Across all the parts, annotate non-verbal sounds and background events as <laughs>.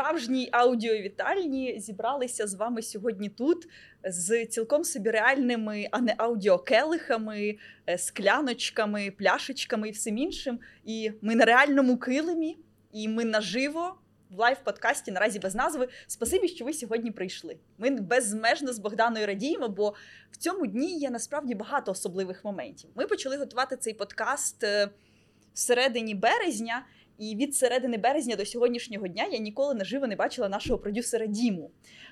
справжній аудіовітальні зібралися з вами сьогодні тут з цілком собі реальними, а не аудіокелихами, е, скляночками, пляшечками і всім іншим. І ми на реальному килимі, і ми наживо. В лайв-подкасті наразі без назви. Спасибі, що ви сьогодні прийшли. Ми безмежно з Богданою радіємо, бо в цьому дні є насправді багато особливих моментів. Ми почали готувати цей подкаст е, в середині березня, і від середини березня до сьогоднішнього дня я ніколи наживо не бачила нашого продюсера Діму,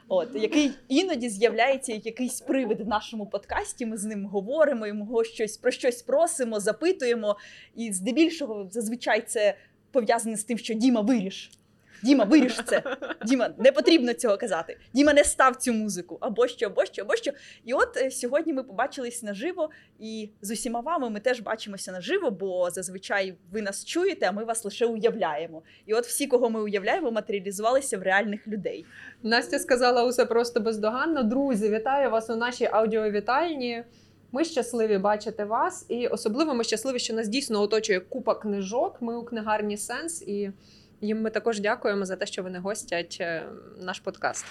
от який іноді з'являється як якийсь привид в нашому подкасті. Ми з ним говоримо, його щось про щось просимо, запитуємо. І здебільшого зазвичай це пов'язане з тим, що Діма виріш. Діма, виріш це. Діма, не потрібно цього казати. Діма, не став цю музику. Або що, або що, або що. І от е, сьогодні ми побачились наживо, і з усіма вами ми теж бачимося наживо, бо зазвичай ви нас чуєте, а ми вас лише уявляємо. І от всі, кого ми уявляємо, матеріалізувалися в реальних людей. Настя сказала усе просто бездоганно. Друзі, вітаю вас у нашій аудіовітальні. Ми щасливі бачити вас, і особливо ми щасливі, що нас дійсно оточує купа книжок. Ми у книгарні Сенс, і їм ми також дякуємо за те, що вони гостять е, наш подкаст.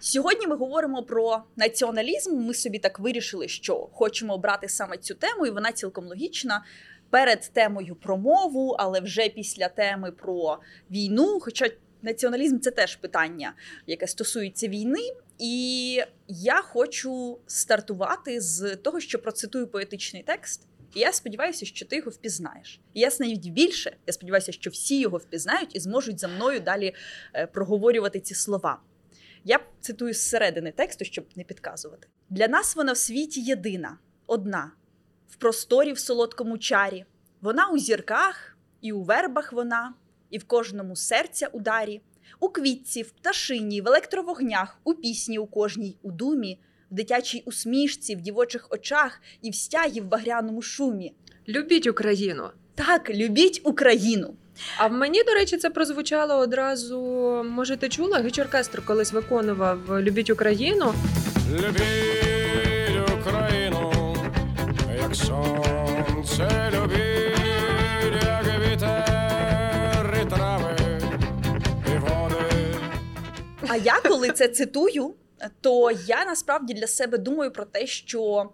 Сьогодні ми говоримо про націоналізм. Ми собі так вирішили, що хочемо обрати саме цю тему, і вона цілком логічна. Перед темою про мову, але вже після теми про війну. Хоча націоналізм це теж питання, яке стосується війни. І я хочу стартувати з того, що процитую поетичний текст. І я сподіваюся, що ти його впізнаєш. І я навіть більше. Я сподіваюся, що всі його впізнають і зможуть за мною далі е, проговорювати ці слова. Я цитую зсередини тексту, щоб не підказувати. Для нас вона в світі єдина, одна, в просторі в солодкому чарі. Вона у зірках, і у вербах вона, і в кожному серця ударі, у квітці, в пташині, в електровогнях, у пісні у кожній, у думі, в дитячій усмішці, в дівочих очах і в стягі в багряному шумі. Любіть Україну! Так, любіть Україну! А в мені, до речі, це прозвучало одразу. Може, ти чула? Гіч-оркестр колись виконував Любіть Україну. Любіть Україну, як сонце любіть, як вітер і трави і води. А я коли це цитую, то я насправді для себе думаю про те, що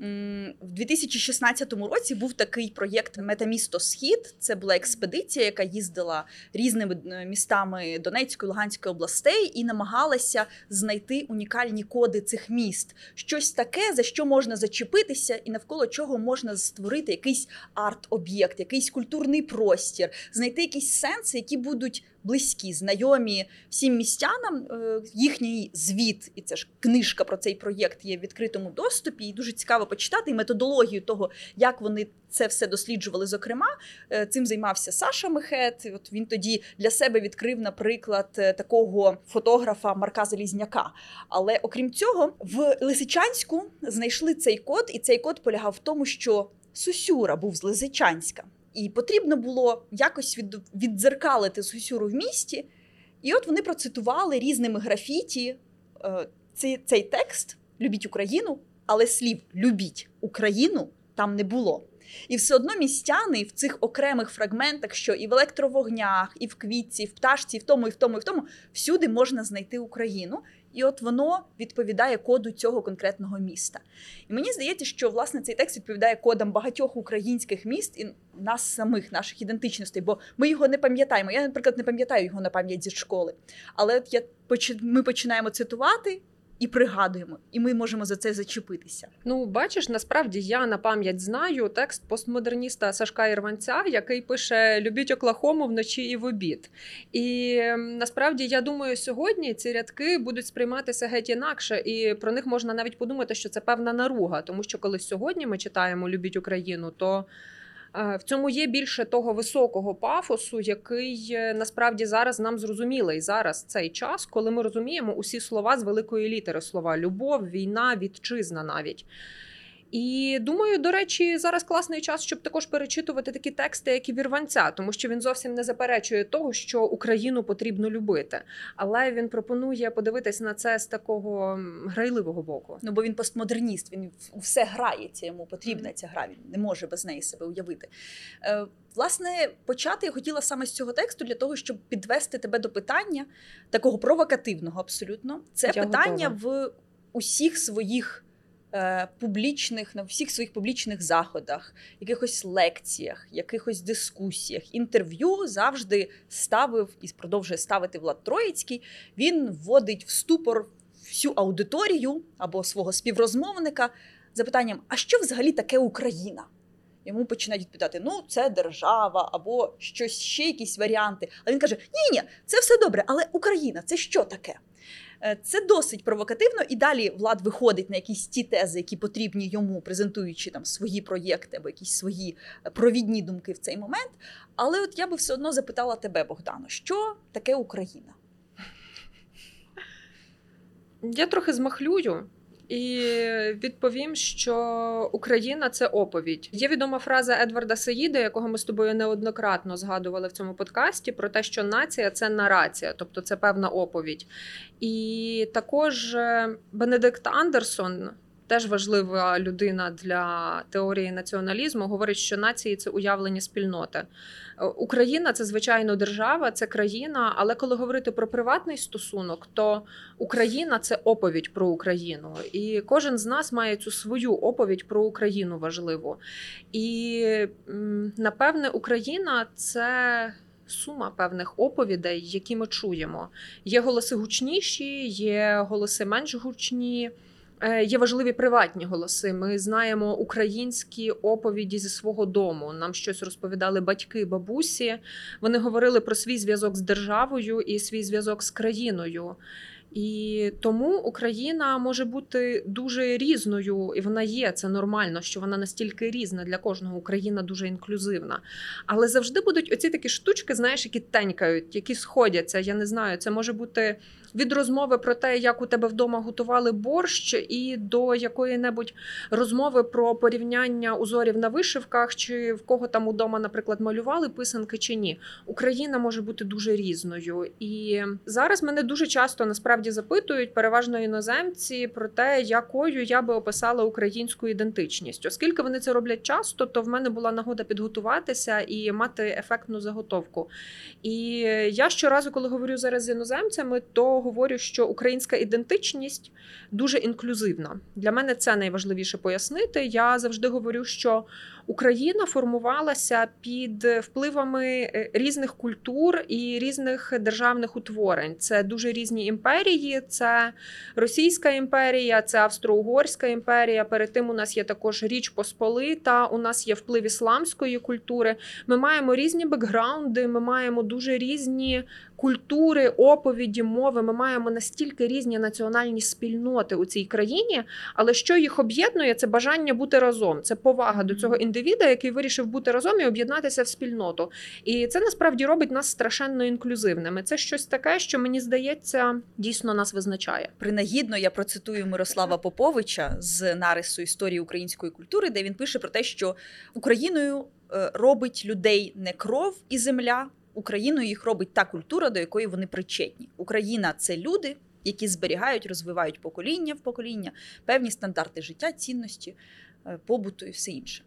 в 2016 році був такий проєкт Метамісто Схід. Це була експедиція, яка їздила різними е, містами Донецької Луганської областей і намагалася знайти унікальні коди цих міст. Щось таке, за що можна зачепитися, і навколо чого можна створити якийсь арт-об'єкт, якийсь культурний простір, знайти якісь сенси, які будуть близькі, знайомі всім містянам. Е, Їхній звіт, і це ж книжка про цей проєкт є в відкритому доступі, і дуже цікаво почитати і методологію того, як вони це все досліджували. Зокрема, е, цим займався Саша Мехет. От він тоді для себе відкрив, наприклад, е, такого фотографа Марка Залізняка. Але окрім цього, в Лисичанську знайшли цей код, і цей код полягав в тому, що Сусюра був з Лисичанська. І потрібно було якось від, віддзеркалити Сусюру в місті. І от вони процитували різними графіті е, цей, цей текст Любіть Україну, але слів Любіть Україну там не було. І все одно містяни в цих окремих фрагментах, що і в електровогнях, і в квітці, і в пташці, і в тому, і в тому, і в тому, всюди можна знайти Україну. І от воно відповідає коду цього конкретного міста. І мені здається, що власне цей текст відповідає кодам багатьох українських міст і нас самих, наших ідентичностей, бо ми його не пам'ятаємо. Я, наприклад, не пам'ятаю його на пам'ять зі школи. Але от я ми починаємо цитувати і пригадуємо, і ми можемо за це зачепитися. Ну, бачиш, насправді я на пам'ять знаю текст постмодерніста Сашка Ірванця, який пише Любіть Оклахому вночі і в обід. І насправді я думаю, сьогодні ці рядки будуть сприйматися геть інакше, і про них можна навіть подумати, що це певна наруга, тому що коли сьогодні ми читаємо Любіть Україну, то в цьому є більше того високого пафосу, який е, насправді зараз нам зрозумілий. Зараз цей час, коли ми розуміємо усі слова з великої літери: слова любов, війна, вітчизна навіть. І думаю, до речі, зараз класний час, щоб також перечитувати такі тексти, як і вірванця, тому що він зовсім не заперечує того, що Україну потрібно любити. Але він пропонує подивитись на це з такого грайливого боку. Ну, бо він постмодерніст, він все грається, йому потрібна ця гра, він не може без неї себе уявити. Е, власне, почати я хотіла саме з цього тексту для того, щоб підвести тебе до питання такого провокативного абсолютно. Це Я питання в усіх своїх. Е, Публічних на всіх своїх публічних заходах, якихось лекціях, якихось дискусіях, інтерв'ю завжди ставив і продовжує ставити Влад Троїцький. Він вводить в ступор всю аудиторію або свого співрозмовника запитанням: а що взагалі таке Україна? Йому починають відповідати: ну, це держава, або щось ще якісь варіанти. А він каже: Ні, ні, це все добре, але Україна це що таке? Е, Це досить провокативно, і далі влад виходить на якісь ті тези, які потрібні йому, презентуючи там свої проєкти або якісь свої е, провідні думки в цей момент. Але от я би все одно запитала тебе, Богдано, що таке Україна? Я трохи змахлюю. І відповім, що Україна це оповідь. Є відома фраза Едварда Саїда, якого ми з тобою неоднократно згадували в цьому подкасті, про те, що нація це нарація, тобто це певна оповідь. І також е, Бенедикт Андерсон, теж важлива людина для теорії націоналізму, говорить, що нації це уявлення спільноти. Е, Україна це звичайно держава, це країна. Але коли говорити про приватний стосунок, то Україна це оповідь про Україну, і кожен з нас має цю свою оповідь про Україну важливу. І напевне, Україна це. Сума певних оповідей, які ми чуємо. Є голоси гучніші, є голоси менш гучні, є важливі приватні голоси. Ми знаємо українські оповіді зі свого дому. Нам щось розповідали батьки, бабусі. Вони говорили про свій зв'язок з державою і свій зв'язок з країною. І тому Україна може бути дуже різною, і вона є. Це нормально, що вона настільки різна для кожного. Україна дуже інклюзивна. Але завжди будуть оці такі штучки, знаєш, які тенькають, які сходяться. Я не знаю, це може бути від розмови про те, як у тебе вдома готували борщ, і до якої-небудь розмови про порівняння узорів на вишивках, чи в кого там удома, наприклад, малювали писанки чи ні. Україна може бути дуже різною. І зараз мене дуже часто насправді запитують, переважно іноземці, про те, якою я би описала українську ідентичність. Оскільки вони це роблять часто, то в мене була нагода підготуватися і мати ефектну заготовку. І я щоразу, коли говорю зараз з іноземцями, то говорю, що українська ідентичність дуже інклюзивна. Для мене це найважливіше пояснити. Я завжди говорю, що Україна формувалася під впливами е, різних культур і різних державних утворень. Це дуже різні імперії. Це Російська імперія, це Австро-Угорська імперія. Перед тим у нас є також Річ Посполита. У нас є вплив ісламської культури. Ми маємо різні бекграунди. Ми маємо дуже різні культури, оповіді, мови. Ми маємо настільки різні національні спільноти у цій країні. Але що їх об'єднує, це бажання бути разом. Це повага до цього індивіда, який вирішив бути разом і об'єднатися в спільноту. І це насправді робить нас страшенно інклюзивними. Це щось таке, що мені здається, дійсно нас визначає. Принагідно я процитую Мирослава Поповича з нарису історії української культури, де він пише про те, що Україною е, робить людей не кров і земля. Україною їх робить та культура, до якої вони причетні. Україна це люди, які зберігають, розвивають покоління в покоління, певні стандарти життя, цінності, е, побуту і все інше.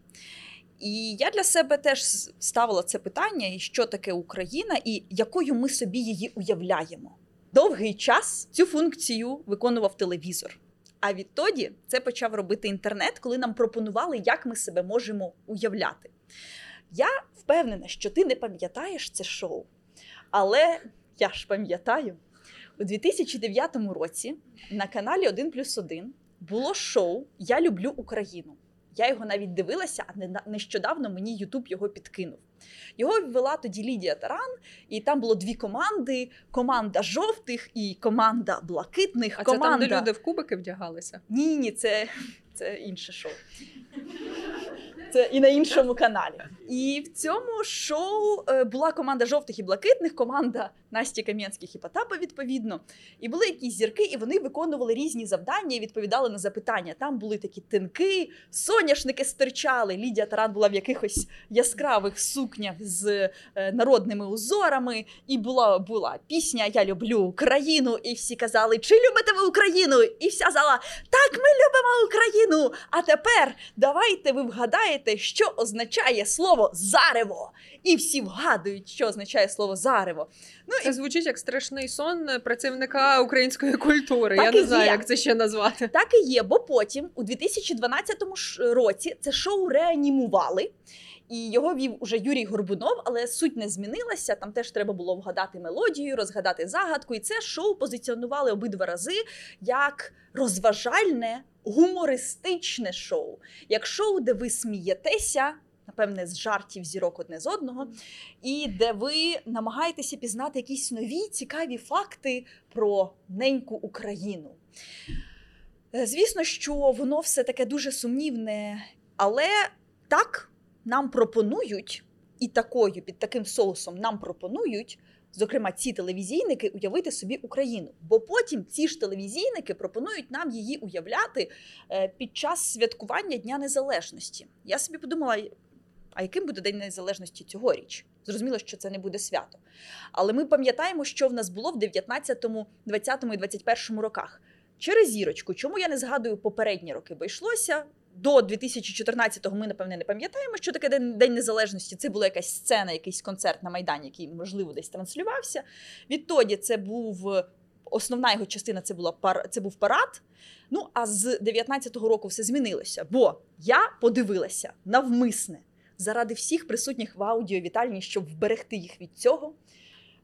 І я для себе теж ставила це питання: що таке Україна, і якою ми собі її уявляємо. Довгий час цю функцію виконував телевізор. А відтоді це почав робити інтернет, коли нам пропонували, як ми себе можемо уявляти. Я впевнена, що ти не пам'ятаєш це шоу. Але я ж пам'ятаю, у 2009 році на каналі 1 плюс 1 було шоу Я люблю Україну. Я його навіть дивилася, а не- нещодавно мені Ютуб його підкинув. Його ввела тоді Лідія Таран, і там було дві команди: команда жовтих і команда блакитних. А команда... це там, де люди в кубики вдягалися. Ні, ні, це, це інше шоу. Це і на іншому каналі. І в цьому шоу е, була команда жовтих і блакитних, команда Насті Кам'янських і Потапа, відповідно. І були якісь зірки, і вони виконували різні завдання і відповідали на запитання. Там були такі тинки, соняшники стирчали. Лідія Таран була в якихось яскравих сукнях з е, народними узорами. І була була пісня Я люблю Україну. І всі казали, чи любите ви Україну? І вся зала так, ми любимо Україну. А тепер давайте ви вгадаєте, що означає слово зарево. І всі вгадують, що означає слово зарево. Ну і звучить як страшний сон працівника української культури. Так Я не знаю, є. як це ще назвати. Так і є, бо потім, у 2012 році, це шоу реанімували. І його вів уже Юрій Горбунов, але суть не змінилася. Там теж треба було вгадати мелодію, розгадати загадку. І це шоу позиціонували обидва рази як розважальне, гумористичне шоу. Як шоу, де ви смієтеся, напевне, з жартів зірок одне з одного, і де ви намагаєтеся пізнати якісь нові цікаві факти про неньку Україну. Е, Звісно, що воно все таке дуже сумнівне, але так нам пропонують, і такою під таким соусом нам пропонують, зокрема, ці телевізійники, уявити собі Україну. Бо потім ці ж телевізійники пропонують нам її уявляти е, під час святкування Дня Незалежності. Я собі подумала, а яким буде День Незалежності цьогоріч? Зрозуміло, що це не буде свято. Але ми пам'ятаємо, що в нас було в 19, 20 і 21 роках. Через зірочку, чому я не згадую попередні роки, бо йшлося до 2014-го ми, напевне, не пам'ятаємо, що таке День, День Незалежності. Це була якась сцена, якийсь концерт на Майдані, який, можливо, десь транслювався. Відтоді це був основна його частина це, була пар, це був парад. Ну а з 19-го року все змінилося. Бо я подивилася навмисне заради всіх присутніх в аудіовітальні, щоб вберегти їх від цього.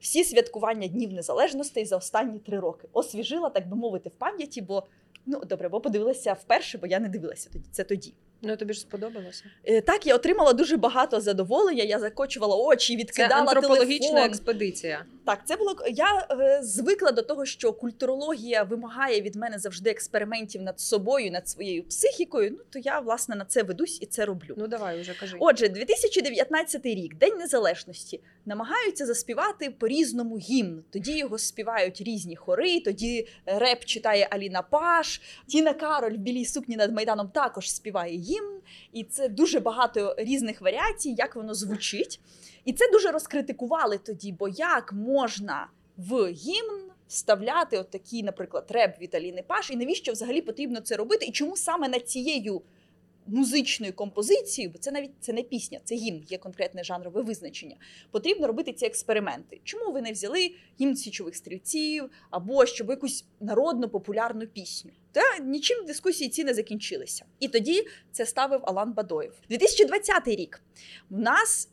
Всі святкування Днів Незалежності за останні три роки освіжила, так би мовити, в пам'яті, бо ну добре, бо подивилася вперше, бо я не дивилася тоді. Це тоді. Ну тобі ж сподобалося. Е, Так, я отримала дуже багато задоволення. Я закочувала очі, Це відкидала антропологічна телефон. експедиція. Так, це було я е, звикла до того, що культурологія вимагає від мене завжди експериментів над собою, над своєю психікою. Ну то я власне на це ведусь і це роблю. Ну давай уже кажи. Отже, 2019 рік, День Незалежності, намагаються заспівати по-різному гімн. Тоді його співають різні хори, тоді реп читає Аліна Паш, Тіна Кароль в білій сукні над Майданом також співає гімн. І це дуже багато різних варіацій, як воно звучить. І це дуже розкритикували тоді, бо як можна в гімн вставляти от такий, наприклад, реп від Аліни Паш, і навіщо взагалі потрібно це робити? І чому саме над цією музичною композицією, бо це навіть це не пісня, це гімн, є конкретне жанрове визначення. Потрібно робити ці експерименти. Чому ви не взяли гімн січових стрільців або щоб якусь народну популярну пісню? Та нічим дискусії ці не закінчилися. І тоді це ставив Алан Бадоєв. 2020 рік в нас.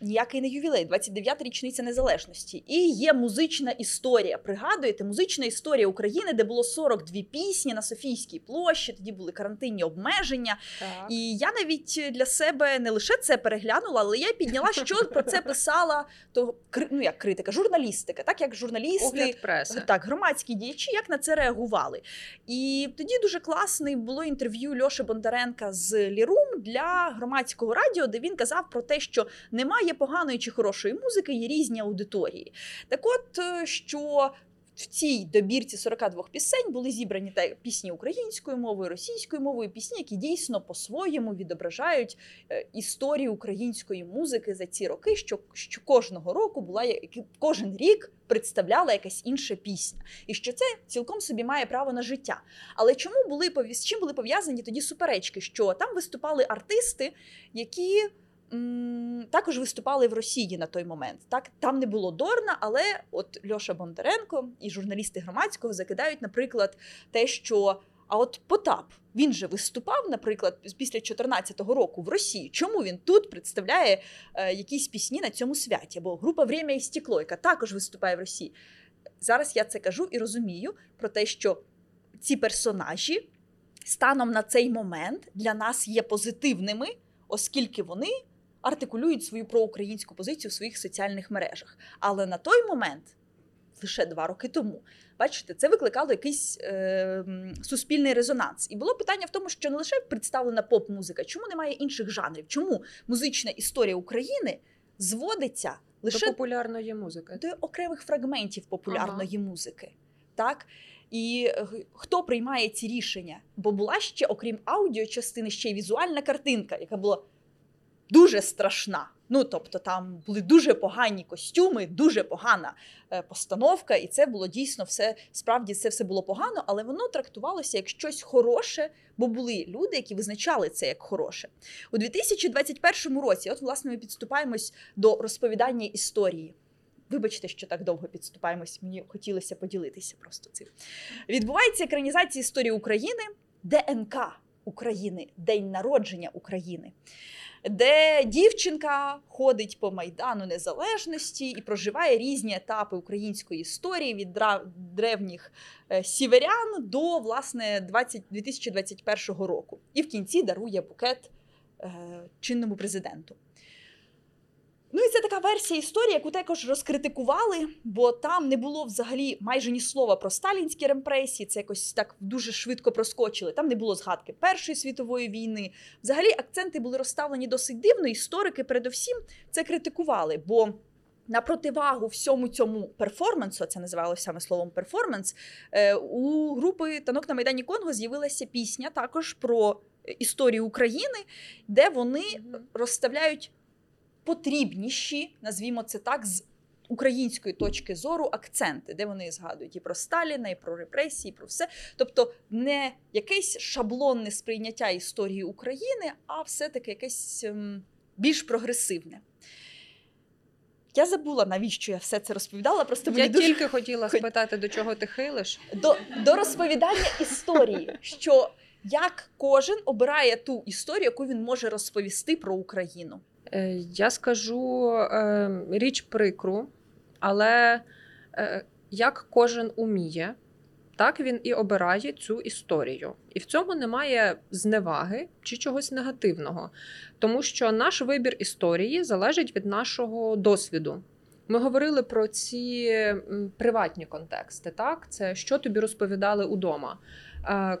Ніякий не ювілей, 29-та річниця незалежності. І є музична історія. Пригадуєте, музична історія України, де було 42 пісні на Софійській площі. Тоді були карантинні обмеження. Так. І я навіть для себе не лише це переглянула, але я підняла, що про це писала то ну як критика, журналістика, так як журналісти. Огляд преси. Так, громадські діячі як на це реагували. І тоді дуже класне було інтерв'ю Льоши Бондаренка з Лірум для громадського радіо, де він казав про те, що немає поганої чи хорошої музики, є різні аудиторії. Так от, е, що. В цій добірці 42 пісень були зібрані та пісні українською мовою, російською мовою, пісні, які дійсно по-своєму відображають е, історію української музики за ці роки, що, що кожного року була кожен рік представляла якась інша пісня, і що це цілком собі має право на життя. Але чому були з чим були пов'язані тоді суперечки? Що там виступали артисти, які. Також виступали в Росії на той момент. Так там не було Дорна, але от Льоша Бондаренко і журналісти громадського закидають, наприклад, те, що а от Потап він же виступав, наприклад, після 14-го року в Росії. Чому він тут представляє е, якісь пісні на цьому святі? Або група «Время і стекло», яка також виступає в Росії. Зараз я це кажу і розумію про те, що ці персонажі станом на цей момент для нас є позитивними, оскільки вони артикулюють свою проукраїнську позицію в своїх соціальних мережах. Але на той момент лише два роки тому. Бачите, це викликало якийсь е, суспільний резонанс. І було питання в тому, що не лише представлена поп-музика, чому немає інших жанрів? Чому музична історія України зводиться До лише популярної музики. до окремих фрагментів популярної музики. Так? І е, хто приймає ці рішення? Бо була ще, окрім аудіочастини, ще й візуальна картинка, яка була дуже страшна. Ну, тобто, там були дуже погані костюми, дуже погана е, постановка, і це було дійсно все справді це все було погано, але воно трактувалося як щось хороше, бо були люди, які визначали це як хороше. У 2021 році, от власне, ми підступаємось до розповідання історії. Вибачте, що так довго підступаємось. Мені хотілося поділитися просто цим. Відбувається екранізація історії України, ДНК України, День народження України, де дівчинка ходить по Майдану Незалежності і проживає різні етапи української історії від древніх е, сіверян до власне 20, 2021 року. І в кінці дарує букет е, чинному президенту. Ну і це така версія історії, яку також розкритикували, бо там не було взагалі майже ні слова про сталінські репресії. Це якось так дуже швидко проскочили. Там не було згадки Першої світової війни. Взагалі акценти були розставлені досить дивно. Історики, передовсім, це критикували. Бо на противагу всьому цьому перформансу, це називалося саме словом перформанс. е, У групи танок на майдані Конго з'явилася пісня також про історію України, де вони розставляють потрібніші, назвімо це так, з української точки зору акценти, де вони згадують і про Сталіна, і про репресії, і про все. Тобто не якесь шаблонне сприйняття історії України, а все-таки якесь ем, більш прогресивне. Я забула, навіщо я все це розповідала. Просто мені Я дуже тільки хотіла спитати, до чого ти хилиш. до, до розповідання історії, що як кожен обирає ту історію, яку він може розповісти про Україну. Е, Я скажу е, річ прикру, але е, як кожен уміє, так він і обирає цю історію. І в цьому немає зневаги чи чогось негативного, тому що наш вибір історії залежить від нашого досвіду. Ми говорили про ці приватні контексти, так? Це що тобі розповідали удома.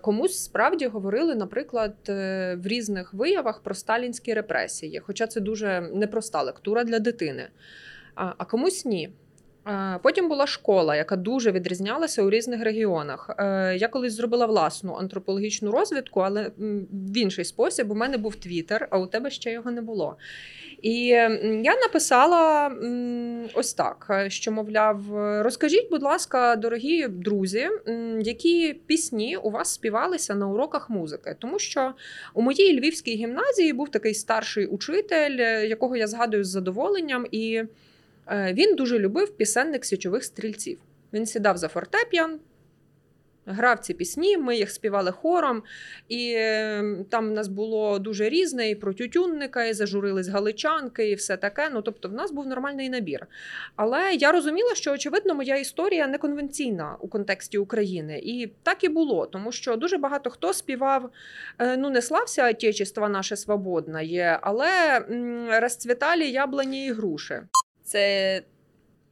Комусь справді говорили, наприклад, е, в різних виявах про сталінські репресії, хоча це дуже непроста лектура для дитини. А комусь ні. Потім була школа, яка дуже відрізнялася у різних регіонах. Е, Я колись зробила власну антропологічну розвідку, але в інший спосіб. У мене був твіттер, а у тебе ще його не було. І я написала ось так: е, що мовляв, розкажіть, будь ласка, дорогі друзі, які пісні у вас співалися на уроках музики, тому що у моїй львівській гімназії був такий старший учитель, е, якого я згадую з задоволенням, і він дуже любив пісенник січових стрільців. Він сідав за фортепіан. Грав ці пісні, ми їх співали хором, і е, там в нас було дуже різне і про тютюнника, і зажурились галичанки, і все таке. Ну тобто, в нас був нормальний набір. Але я розуміла, що очевидно моя історія неконвенційна у контексті України, і так і було, тому що дуже багато хто співав е, ну не слався Отечество наше свободне, але розцвіталі яблуні і груші. Це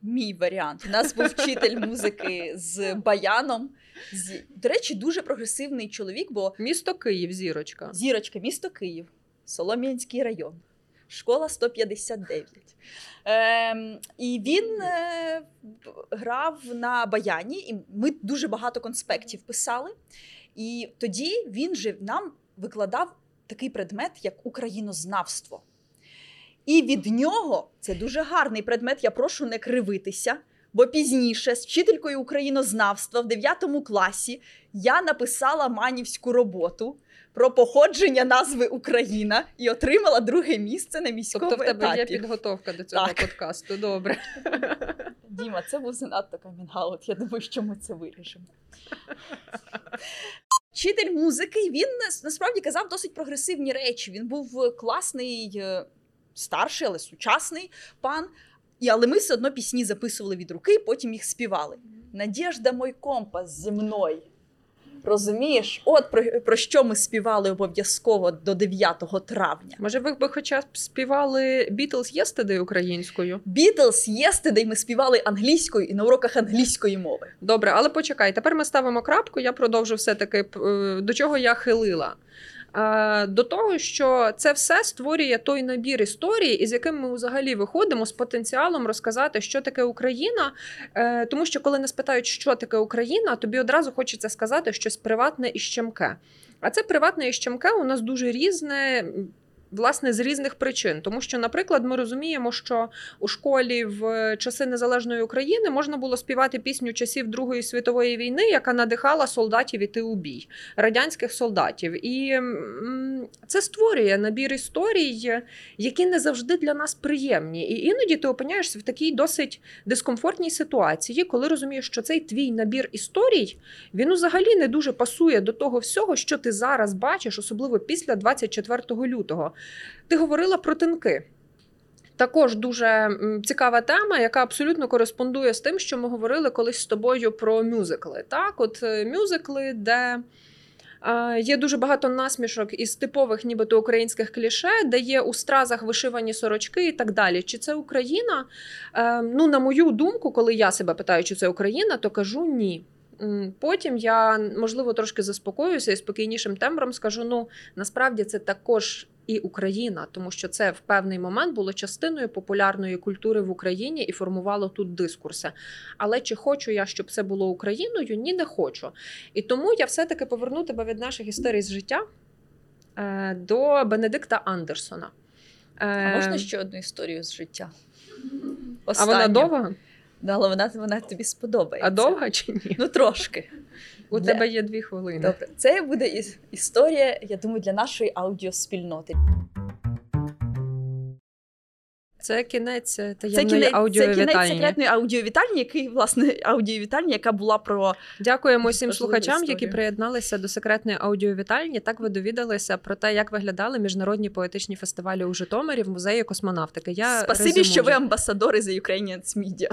мій варіант. У нас був вчитель музики з баяном. З... До речі, дуже прогресивний чоловік, бо Місто Київ, зірочка. зірочка, місто Київ, Солом'янський район, школа 159. Ем, і він е, грав на баяні, і ми дуже багато конспектів писали. І тоді він же нам викладав такий предмет, як українознавство. І від нього це дуже гарний предмет. Я прошу не кривитися. Бо пізніше з вчителькою українознавства в 9 класі я написала манівську роботу про походження назви Україна і отримала друге місце на міському Тобто в тебе етапі. є підготовка до цього Так. подкасту. Добре. <laughs> Діма, це був занадто камінгаут. Я думаю, що ми це вирішимо. Вчитель музики, він насправді казав досить прогресивні речі. Він був класний, е, старший, але сучасний пан. І, але ми все одно пісні записували від руки, потім їх співали. Надежда, мой компас зі мною. Розумієш, от про, про що ми співали обов'язково до 9 травня. Може, ви б хоча б співали Beatles Yesterday українською? Beatles Yesterday ми співали англійською і на уроках англійської мови. Добре, але почекай, тепер ми ставимо крапку. Я продовжу все-таки е, до чого я хилила. Е, До того, що це все створює той набір історій, із яким ми взагалі виходимо з потенціалом розказати, що таке Україна. Е, Тому що, коли нас питають, що таке Україна, тобі одразу хочеться сказати щось приватне і щемке. А це приватне і щемке у нас дуже різне. Власне, з різних причин, тому що, наприклад, ми розуміємо, що у школі в часи незалежної України можна було співати пісню часів Другої світової війни, яка надихала солдатів іти у бій, радянських солдатів. І це створює набір історій, які не завжди для нас приємні. І іноді ти опиняєшся в такій досить дискомфортній ситуації, коли розумієш, що цей твій набір історій він взагалі не дуже пасує до того всього, що ти зараз бачиш, особливо після 24 лютого. Ти говорила про тинки. Також дуже цікава тема, яка абсолютно кореспондує з тим, що ми говорили колись з тобою про мюзикли. Так, от е, мюзикли, де є дуже багато насмішок із типових, нібито українських кліше, де є у стразах вишивані сорочки і так далі. Чи це Україна? Е, ну, на мою думку, коли я себе питаю, чи це Україна, то кажу ні. Потім я можливо трошки заспокоюся і спокійнішим тембром скажу: ну насправді це також і Україна, тому що це в певний момент було частиною популярної культури в Україні і формувало тут дискурси. Але чи хочу я, щоб це було Україною? Ні, не хочу. І тому я все-таки поверну тебе від наших історій з життя е, до Бенедикта Андерсона. Е, А можна ще одну історію з життя? а вона довга? Да, але вона, вона тобі сподобається. А довга чи ні? Ну, трошки. У Для- тебе є дві хвилини. Добре, це буде історія, я думаю, для нашої аудіоспільноти. Це кінець е, таємної кінець, це кінець секретної аудіовітальні, який, власне, аудіовітальні, яка була про Дякуємо всім слухачам, які приєдналися до секретної аудіовітальні. Так ви довідалися про те, як виглядали міжнародні поетичні фестивалі у Житомирі в музеї космонавтики. Я спасибі, резюмую. що ви амбасадори за Ukrainians Media.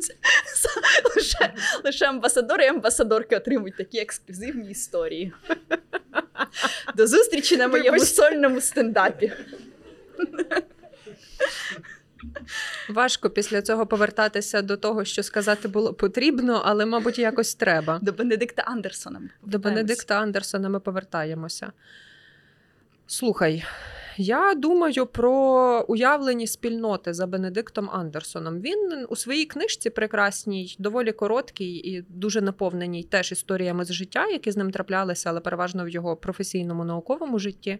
Це- <laughs> лише, лише амбасадори і амбасадорки отримують такі ексклюзивні історії. До зустрічі на моєму Вибач. сольному стендапі. Важко після цього повертатися до того, що сказати було потрібно, але мабуть якось треба. До Бенедикта Андерсона. До. Бенедикта Андерсона ми повертаємося. Слухай, я думаю про уявлені спільноти за Бенедиктом Андерсоном. Він у своїй книжці прекрасній, доволі короткій і дуже наповненій теж історіями з життя, які з ним траплялися, але переважно в його професійному науковому житті.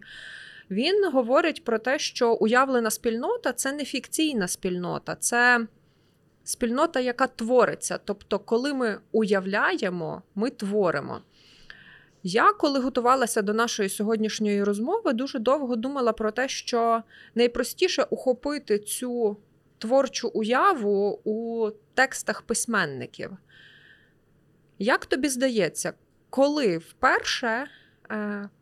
Він говорить про те, що уявлена спільнота це не фікційна спільнота, це спільнота, яка твориться. Тобто, коли ми уявляємо, ми творимо. Я, коли готувалася до нашої сьогоднішньої розмови, дуже довго думала про те, що найпростіше ухопити цю творчу уяву у текстах письменників. Як тобі здається, коли вперше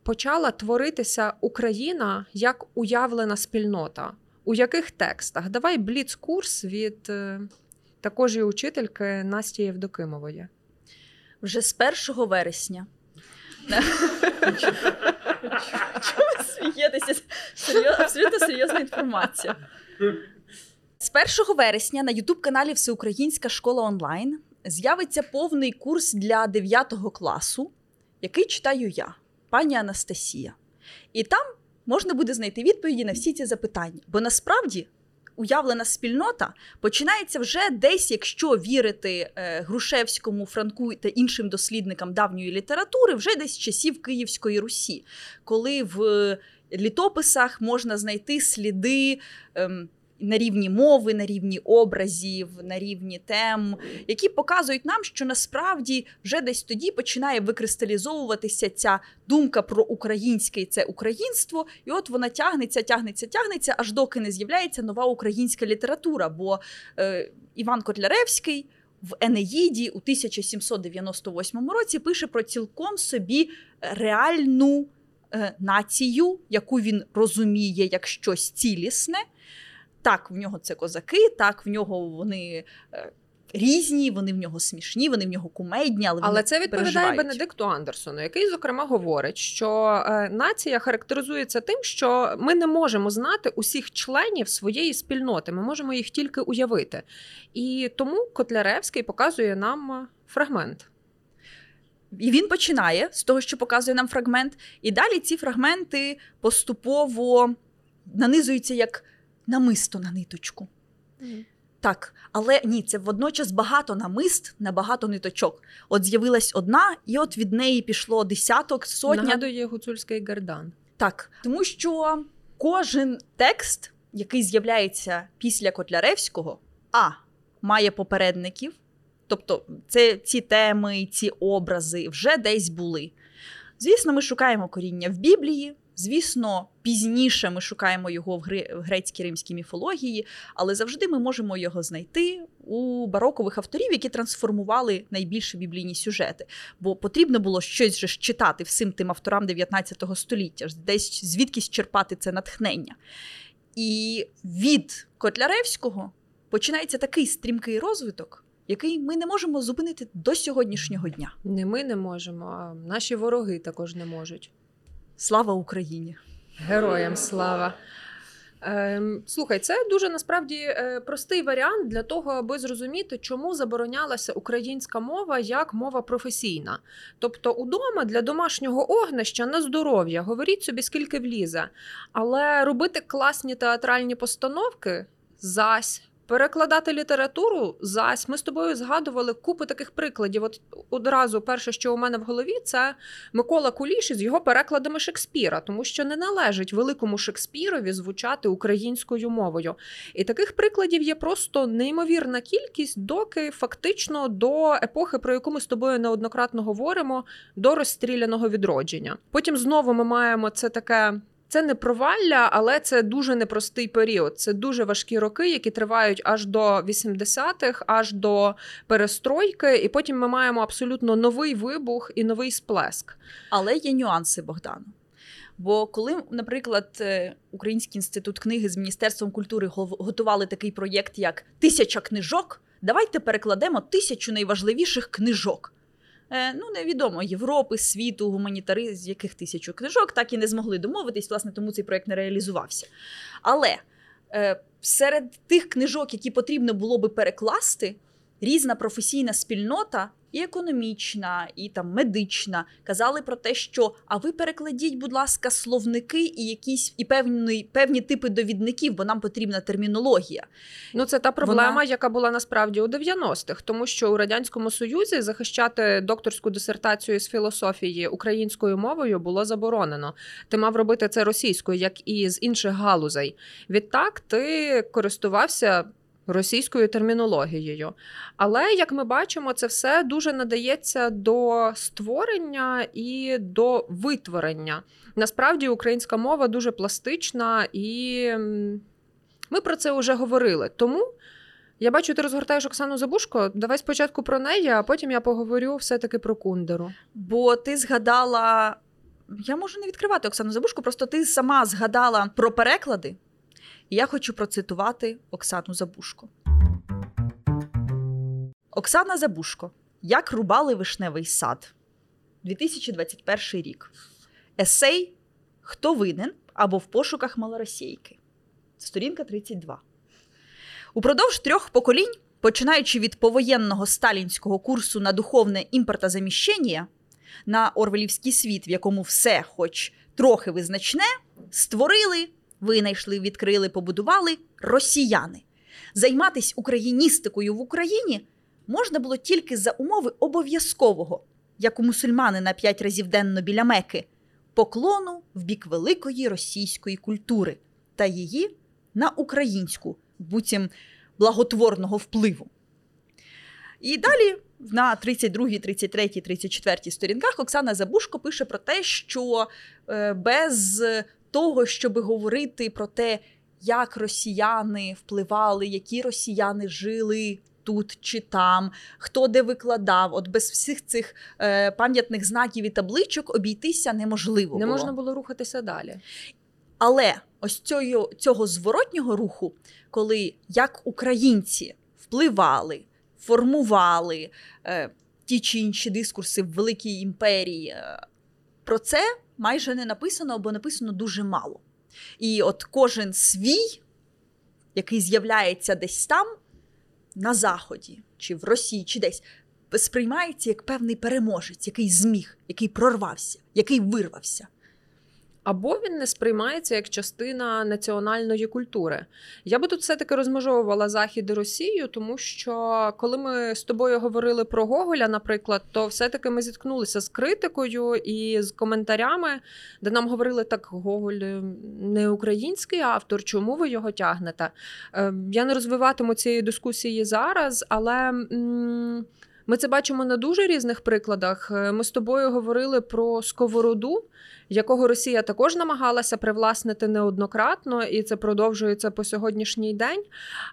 почала творитися Україна як уявлена спільнота? У яких текстах? Давай бліц-курс від е, також і учительки Насті Євдокимової. Вже з 1 вересня. Чому ви смієтеся? Абсолютно серйозна інформація. З 1 вересня на Ютуб-каналі Всеукраїнська школа онлайн з'явиться повний курс для 9 класу, який читаю я, пані Анастасія. І там можна буде знайти відповіді на всі ці запитання. Бо насправді уявлена спільнота починається вже десь, якщо вірити е, Грушевському, Франку та іншим дослідникам давньої літератури, вже десь часів Київської Русі, коли в літописах можна знайти сліди. На рівні мови, на рівні образів, на рівні тем, які показують нам, що насправді вже десь тоді починає викристалізовуватися ця думка про українське і це українство, і от вона тягнеться, тягнеться, тягнеться, аж доки не з'являється нова українська література. Бо е, Іван Котляревський в Енеїді у 1798 році пише про цілком собі реальну е, націю, яку він розуміє як щось цілісне. Так, в нього це козаки, так, в нього вони. е, різні, вони в нього смішні, вони в нього кумедні, але, Але це відповідає переживають. Бенедикту Андерсону, який зокрема говорить, що е, нація характеризується тим, що ми не можемо знати усіх членів своєї спільноти. Ми можемо їх тільки уявити. І тому Котляревський показує нам е, фрагмент. І він починає з того, що показує нам фрагмент, і далі ці фрагменти поступово нанизуються як намисто на ниточку. Так, але ні, це водночас багато намист на багато ниточок. От з'явилась одна, і от від неї пішло десяток, сотня. Нагадує гуцульський гардан. Так, тому що кожен текст, який з'являється після Котляревського, а має попередників, тобто це ці теми, ці образи вже десь були. Звісно, ми шукаємо коріння в Біблії. Звісно, пізніше ми шукаємо його в гре- в грецькій римській міфології, але завжди ми можемо його знайти у барокових авторів, які трансформували найбільше біблійні сюжети. Бо потрібно було щось же читати всім тим авторам 19 століття, десь звідкись черпати це натхнення. І від Котляревського починається такий стрімкий розвиток, який ми не можемо зупинити до сьогоднішнього дня. Не ми не можемо, а наші вороги також не можуть. Слава Україні! Героям слава. Ем, слухай, це дуже насправді е, простий варіант для того, аби зрозуміти, чому заборонялася українська мова як мова професійна. Тобто, удома для домашнього огнища на здоров'я, говоріть собі, скільки влізе. Але робити класні театральні постановки зась. Перекладати літературу зась. Ми з тобою згадували купу таких прикладів. От одразу перше, що у мене в голові, це Микола Куліш із його перекладами Шекспіра, тому що не належить великому Шекспірові звучати українською мовою. І таких прикладів є просто неймовірна кількість, доки фактично до епохи, про яку ми з тобою неоднократно говоримо, до розстріляного відродження. Потім знову ми маємо це таке. Це не провалля, але це дуже непростий період. Це дуже важкі роки, які тривають аж до 80-х, аж до перестройки, і потім ми маємо абсолютно новий вибух і новий сплеск. Але є нюанси Богдану. Бо коли, наприклад, е, Український інститут книги з Міністерством культури готували такий проєкт, як Тисяча книжок, давайте перекладемо тисячу найважливіших книжок. Е, ну, невідомо Європи, світу, гуманітари, з яких тисячу книжок, так і не змогли домовитись, власне, тому цей проект не реалізувався. Але е, серед тих книжок, які потрібно було би перекласти, різна професійна спільнота, і економічна, і там медична, казали про те, що а ви перекладіть, будь ласка, словники і якісь і певні, певні типи довідників, бо нам потрібна термінологія. Ну, це та проблема, Вона- яка була насправді у 90-х, тому що у радянському союзі захищати докторську дисертацію з філософії українською мовою було заборонено. Ти мав робити це російською, як і з інших галузей. Відтак ти користувався. Російською термінологією. Але, як ми бачимо, це все дуже надається до створення і до витворення. Насправді, українська мова дуже пластична і ми про це вже говорили. Тому я бачу, ти розгортаєш Оксану Забушко. Давай спочатку про неї, а потім я поговорю все-таки про Кундеру. Бо ти згадала. Я можу не відкривати Оксану Забушко, просто ти сама згадала про переклади. І я хочу процитувати Оксану Забушко. Оксана Забушко. Як рубали вишневий сад. 2021 рік. Есей Хто винен або в пошуках малоросійки. Сторінка 32. Упродовж трьох поколінь, починаючи від повоєнного сталінського курсу на духовне імпортозаміщення, на Орвелівський світ, в якому все, хоч трохи визначне, створили, винайшли, відкрили, побудували росіяни. Займатись україністикою в Україні можна було тільки за умови обов'язкового, як у мусульманина п'ять разів денно біля Меки, поклону в бік великої російської культури та її на українську, буцім благотворного впливу. І далі на 32, 33, 34 сторінках Оксана Забушко пише про те, що е, без того, щоб говорити про те, як росіяни впливали, які росіяни жили тут чи там, хто де викладав, от без всіх цих е, пам'ятних знаків і табличок обійтися неможливо. Не було. можна було рухатися далі. Але ось цього, цього зворотнього руху, коли як українці впливали, формували е, ті чи інші дискурси в великій імперії. Е, про це майже не написано або написано дуже мало. І от кожен свій, який з'являється десь там, на Заході, чи в Росії, чи десь, сприймається як певний переможець, який зміг, який прорвався, який вирвався. Або він не сприймається як частина національної культури. Я би тут все-таки розмежовувала Захід і Росію, тому що коли ми з тобою говорили про Гоголя, наприклад, то все-таки ми зіткнулися з критикою і з коментарями, де нам говорили, так Гоголь е, не український автор, чому ви його тягнете? Е, Я не розвиватиму цієї дискусії зараз, але. м, Ми це бачимо на дуже різних прикладах. Е, Ми з тобою говорили про сковороду, якого Росія також намагалася привласнити неоднократно, і це продовжується по сьогоднішній день.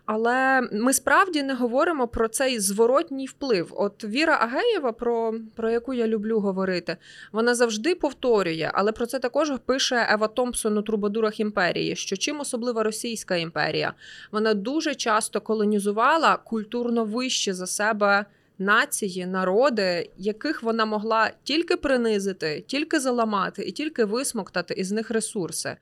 Але ми справді не говоримо про цей зворотній вплив. От Віра Агеєва, про, про яку я люблю говорити, вона завжди повторює, але про це також пише Ева Томпсон у Трубадурах імперії. Що чим особлива Російська імперія? Вона дуже часто колонізувала культурно вище за себе нації, народи, яких вона могла тільки принизити, тільки заламати і тільки висмоктати із них ресурси.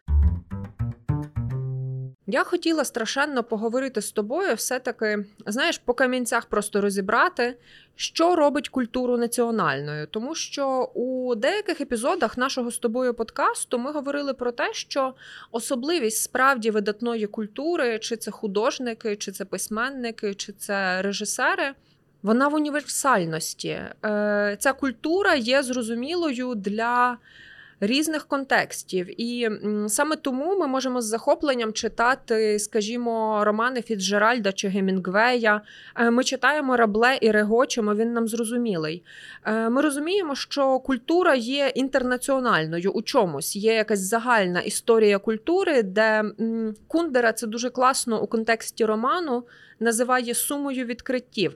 Я хотіла страшенно поговорити з тобою, все-таки, знаєш, по камінцях просто розібрати, що робить культуру національною. Тому що у деяких епізодах нашого з тобою подкасту ми говорили про те, що особливість справді видатної культури, чи це художники, чи це письменники, чи це режисери. Вона в універсальності. Е, Ця культура є зрозумілою для різних контекстів. І саме тому ми можемо з захопленням читати, скажімо, романи Фіцджеральда чи Гемінгвея. Е, Ми читаємо Рабле і регочемо, він нам зрозумілий. Е, Ми розуміємо, що культура є інтернаціональною у чомусь. Є якась загальна історія культури, де Кундера це дуже класно у контексті роману називає сумою відкриттів.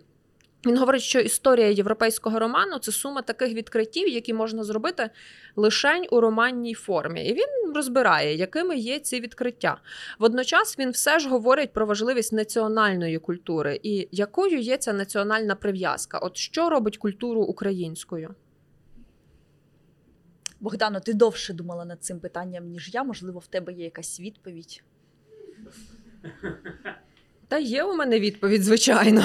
Він говорить, що історія європейського роману це сума таких відкриттів, які можна зробити лишень у романній формі. І він розбирає, якими є ці відкриття. Водночас він все ж говорить про важливість національної культури і якою є ця національна прив'язка. От що робить культуру українською? Богдано, ти довше думала над цим питанням, ніж я. Можливо, в тебе є якась відповідь. Та є у мене відповідь, звичайно.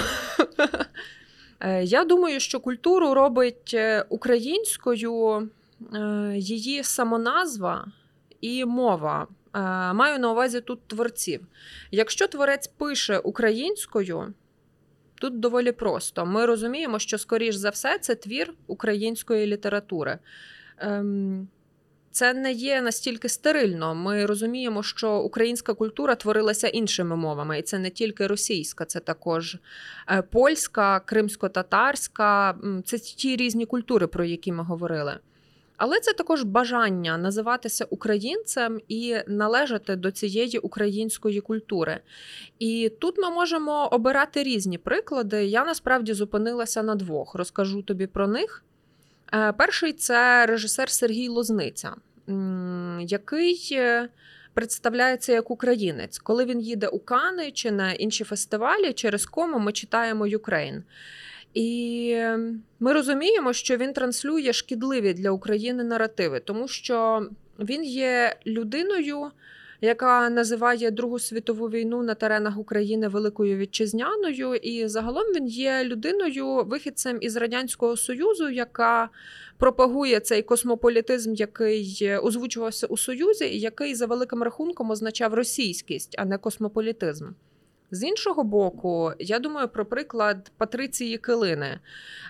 Е, Я думаю, що культуру робить е, українською е, її самоназва і мова. Маю на увазі тут творців. Якщо творець пише українською, тут доволі просто. Ми розуміємо, що, скоріш за все, це твір української літератури. Ем, Це не є настільки стерильно. Ми розуміємо, що українська культура творилася іншими мовами, і це не тільки російська, це також е, польська, кримсько-татарська. Це ті різні культури, про які ми говорили. Але це також бажання називатися українцем і належати до цієї української культури. І тут ми можемо обирати різні приклади. Я насправді зупинилася на двох. Розкажу тобі про них. Е, Перший це режисер Сергій Лозниця, який е, представляється як українець. Коли він їде у Кани чи на інші фестивалі, через кому ми читаємо Ukraine. І ми розуміємо, що він транслює шкідливі для України наративи, тому що він є людиною, яка називає Другу світову війну на теренах України Великою Вітчизняною, і загалом він є людиною, вихідцем із радянського союзу, яка пропагує цей космополітизм, який озвучувався у Союзі, і який за великим рахунком означав російськість, а не космополітизм. З іншого боку, я думаю про приклад Патриції Килини.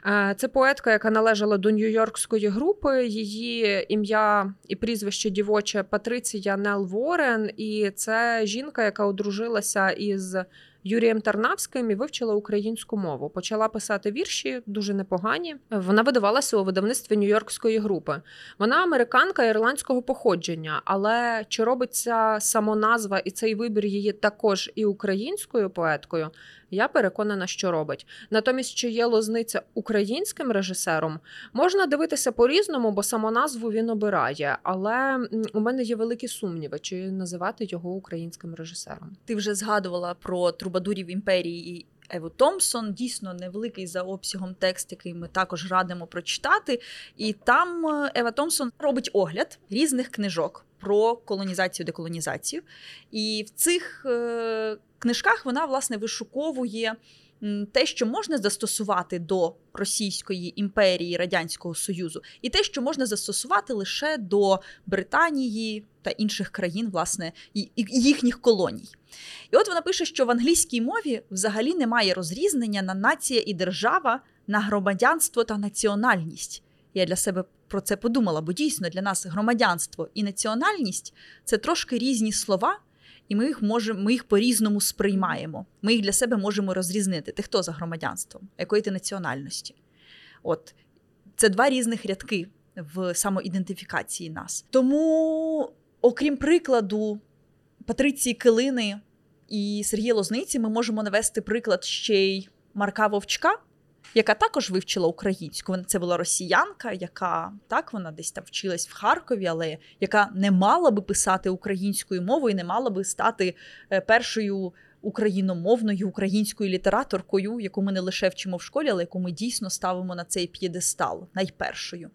Е, Це поетка, яка належала до нью-йоркської групи. Її ім'я і прізвище дівоче Патриція Нел Ворен. І це жінка, яка одружилася із Юрієм Тарнавським і вивчила українську мову. Почала писати вірші дуже непогані. Вона видавалася у видавництві нью-йоркської групи. Вона американка ірландського походження, але чи робиться самоназва і цей вибір її також і українською поеткою? Я переконана, що робить. Натомість, чи є лозниця українським режисером, можна дивитися по-різному, бо самоназву він обирає. Але у мене є великі сумніви, чи називати його українським режисером. Ти вже згадувала про трубадурів імперії і Еву Томпсон, дійсно невеликий за обсягом текст, який ми також радимо прочитати. І там е, Ева Томпсон робить огляд різних книжок про колонізацію, деколонізацію. І в цих е, книжках вона власне вишуковує те, що можна застосувати до Російської імперії Радянського Союзу, і те, що можна застосувати лише до Британії та інших країн, власне, і їхніх колоній. І от вона пише, що в англійській мові взагалі немає розрізнення на нація і держава, на громадянство та національність. Я для себе про це подумала, бо дійсно для нас громадянство і національність це трошки різні слова, і ми їх можемо, ми їх по-різному сприймаємо. Ми їх для себе можемо розрізнити. Ти хто за громадянством, якої ти національності? От це два різних рядки в самоідентифікації нас. Тому, окрім прикладу Патриції Килини і Сергія Лозниці, ми можемо навести приклад ще й Марка Вовчка, яка також вивчила українську. Вона це була росіянка, яка так вона десь там вчилась в Харкові, але яка не мала би писати українською мовою, і не мала би стати е, першою україномовною українською літераторкою, яку ми не лише вчимо в школі, але яку ми дійсно ставимо на цей п'єдестал найпершою.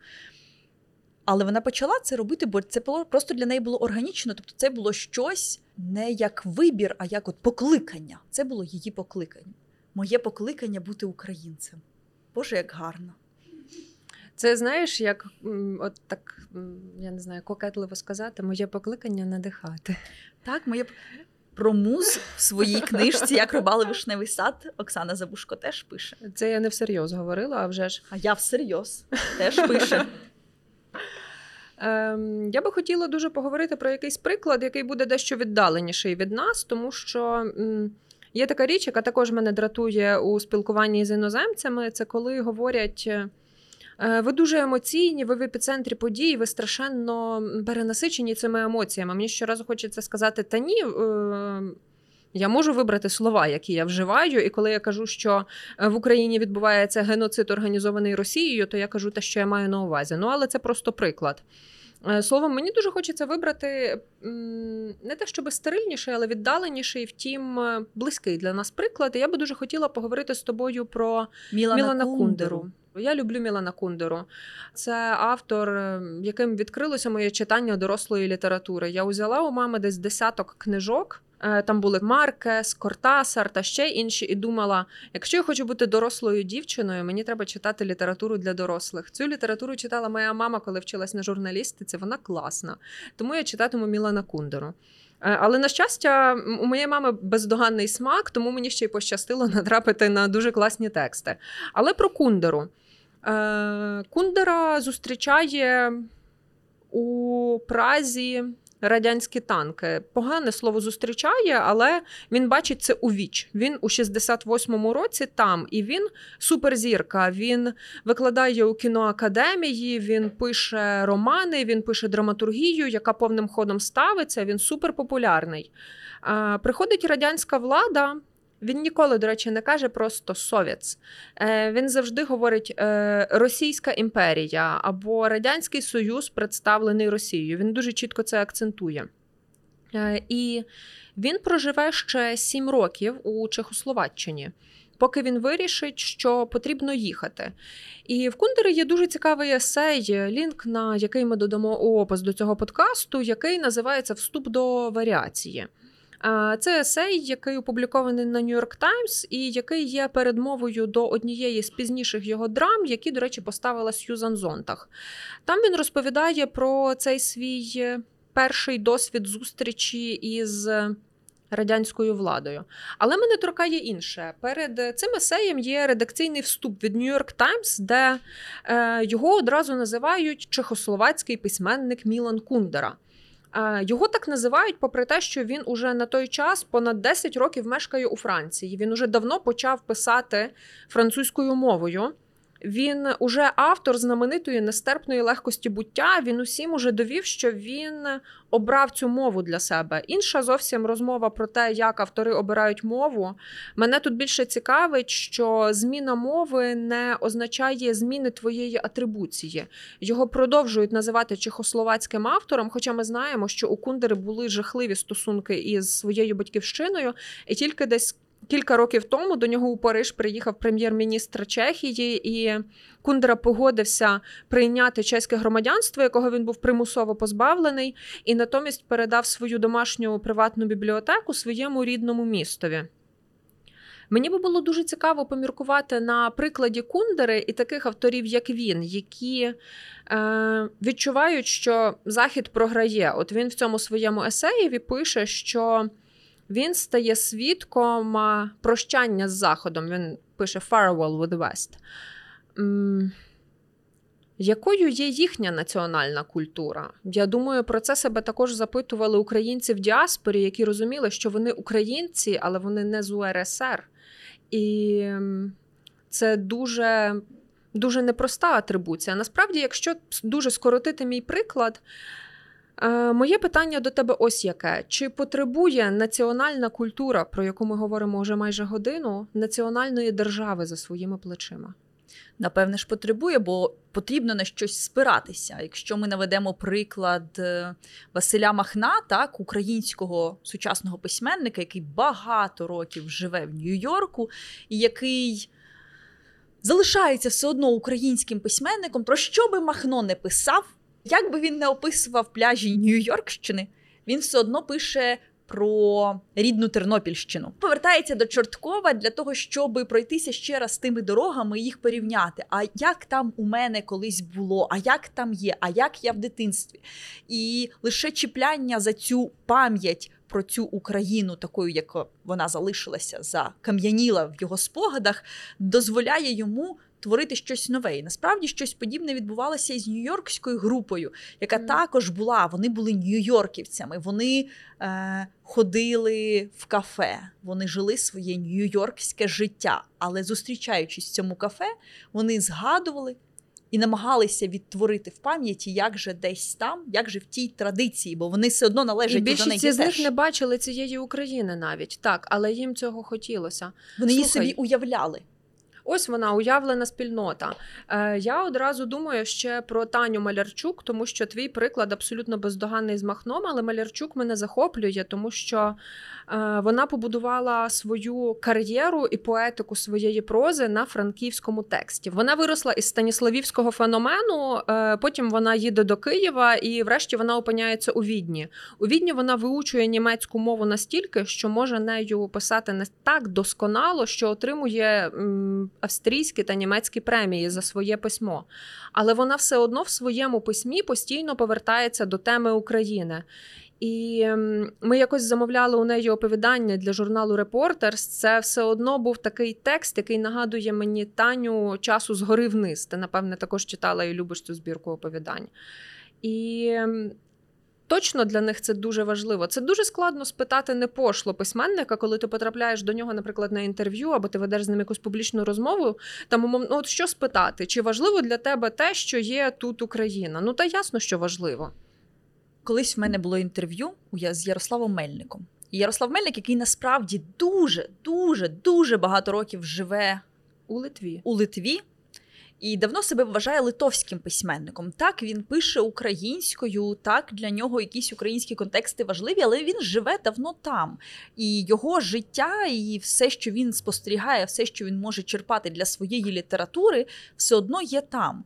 Але вона почала це робити, бо це було просто для неї було органічно. Тобто, це було щось не як вибір, а як от покликання. Це було її покликання. Моє покликання бути українцем. Боже, як гарно. Це знаєш, як от так я не знаю, кокетливо сказати, моє покликання надихати. Так, моє про муз в своїй книжці Як рубали вишневий сад Оксана Забушко теж пише. Це я не всерйоз говорила, а вже ж. А я всерйоз теж пише. Ем, я би хотіла дуже поговорити про якийсь приклад, який буде дещо віддаленіший від нас, тому що м, є така річ, яка також мене дратує у спілкуванні з іноземцями. Це коли говорять. е, е, Ви дуже емоційні, ви в епіцентрі подій, ви страшенно перенасичені цими емоціями. Мені щоразу хочеться сказати: та ні, е, я можу вибрати слова, які я вживаю. І коли я кажу, що в Україні відбувається геноцид, організований Росією, то я кажу те, що я маю на увазі. Ну, але це просто приклад. Е, Словом, мені дуже хочеться вибрати не те, щоб стерильніший, але віддаленіший, втім, е, близький для нас приклад. І я би дуже хотіла поговорити з тобою про Мілана, Мілана Кундеру. Кундеру. Я люблю Мілана Кундеру. Це автор, е, яким відкрилося моє читання дорослої літератури. Я узяла у мами десь десяток книжок. Е, Там були Маркес, Кортасар та ще інші, і думала: якщо я хочу бути дорослою дівчиною, мені треба читати літературу для дорослих. Цю літературу читала моя мама, коли вчилась на журналістиці. Вона класна. Тому я читатиму Мілана Кундеру. Е, Але на щастя, у моєї мами бездоганний смак, тому мені ще й пощастило натрапити на дуже класні тексти. Але про Кундеру. Е, Кундера зустрічає у Празі радянські танки. Погане слово зустрічає, але він бачить це у віч. Він у 68-му році там, і він суперзірка. Він викладає у кіноакадемії, він пише романи, він пише драматургію, яка повним ходом ставиться. Він суперпопулярний. Приходить радянська влада. Він ніколи, до речі, не каже просто совєц. Е, Він завжди говорить е, Російська імперія або Радянський Союз, представлений Росією. Він дуже чітко це акцентує. Е, І він проживе ще сім років у Чехословаччині. Поки він вирішить, що потрібно їхати. І в Кундери є дуже цікавий есей, лінк на який ми додамо опис до цього подкасту, який називається Вступ до варіації. Це есей, який опублікований на York Times і який є передмовою до однієї з пізніших його драм, які, до речі, поставила Сьюзан Зонтах. Там він розповідає про цей свій перший досвід зустрічі із радянською владою. Але мене торкає інше. Перед цим есеєм є редакційний вступ від York Times, де е, його одразу називають чехословацький письменник Мілан Кундера. Е, Його так називають, попри те, що він уже на той час понад 10 років мешкає у Франції. Він уже давно почав писати французькою мовою. Він уже автор знаменитої нестерпної легкості буття. Він усім уже довів, що він обрав цю мову для себе. Інша зовсім розмова про те, як автори обирають мову. Мене тут більше цікавить, що зміна мови не означає зміни твоєї атрибуції. Його продовжують називати чехословацьким автором, хоча ми знаємо, що у Кундери були жахливі стосунки із своєю батьківщиною, і тільки десь Кілька років тому до нього у Париж приїхав прем'єр-міністр Чехії, і Кундера погодився прийняти чеське громадянство, якого він був примусово позбавлений, і натомість передав свою домашню приватну бібліотеку своєму рідному містові. Мені би було дуже цікаво поміркувати на прикладі Кундери і таких авторів, як він, які е, відчувають, що Захід програє. От він в цьому своєму есеєві пише, що він стає свідком прощання з Заходом. Він пише Farewell with West. Якою є їхня національна культура? Я думаю, про це себе також запитували українці в діаспорі, які розуміли, що вони українці, але вони не з УРСР. І це дуже, дуже непроста атрибуція. Насправді, якщо дуже скоротити мій приклад, моє питання до тебе ось яке: чи потребує національна культура, про яку ми говоримо вже майже годину, національної держави за своїми плечима? Напевне ж потребує, бо потрібно на щось спиратися. Якщо ми наведемо приклад е, Василя Махна, так, українського сучасного письменника, який багато років живе в Нью-Йорку, і який залишається все одно українським письменником, про що би Махно не писав, як би він не описував пляжі Нью-Йоркщини, він все одно пише про рідну Тернопільщину. Повертається до Чорткова для того, щоб пройтися ще раз тими дорогами і їх порівняти. А як там у мене колись було, а як там є, а як я в дитинстві? І лише чіпляння за цю пам'ять. Про цю Україну, такою, як вона залишилася, закам'яніла в його спогадах, дозволяє йому творити щось нове. І насправді щось подібне відбувалося із нью-йоркською групою, яка Мгм. також була. Вони були нью-йорківцями. Вони е, ходили в кафе, вони жили своє нью-йоркське життя. Але зустрічаючись в цьому кафе, вони згадували і намагалися відтворити в пам'яті, як же десь там, як же в тій традиції, бо вони все одно І належать до неї більшість з них не бачили цієї України навіть так, але їм цього хотілося. Вони її собі уявляли. Ось вона уявлена спільнота. Е, я одразу думаю ще про Таню Малярчук, тому що твій приклад абсолютно бездоганний з Махном, але Малярчук мене захоплює, тому що е, вона побудувала свою кар'єру і поетику своєї прози на франківському тексті. Вона виросла із станіславівського феномену. е, потім вона їде до Києва, і врешті вона опиняється у Відні. У Відні вона виучує німецьку мову настільки, що може нею писати не так досконало, що отримує австрійські та німецькі премії за своє письмо. Але вона все одно в своєму письмі постійно повертається до теми України. І ми якось замовляли у неї оповідання для журналу Репортерс. Це все одно був такий текст, який нагадує мені Таню часу згори вниз. Ти, напевне, також читала і любиш цю збірку оповідань. І м, точно для них це дуже важливо. Це дуже складно спитати не пошло письменника, коли ти потрапляєш до нього, наприклад, на інтерв'ю, або ти ведеш з ним якусь публічну розмову. Там ну, от що спитати? Чи важливо для тебе те, що є тут Україна? Ну та ясно, що важливо. Колись в мене було інтерв'ю з Ярославом Мельником. І Ярослав Мельник, який насправді дуже, дуже, дуже багато років живе У Литві. у Литві і давно себе вважає литовським письменником. Так, він пише українською, так для нього якісь українські контексти важливі, але він живе давно там. І його життя, і все, що він спостерігає, все, що він може черпати для своєї літератури, все одно є там.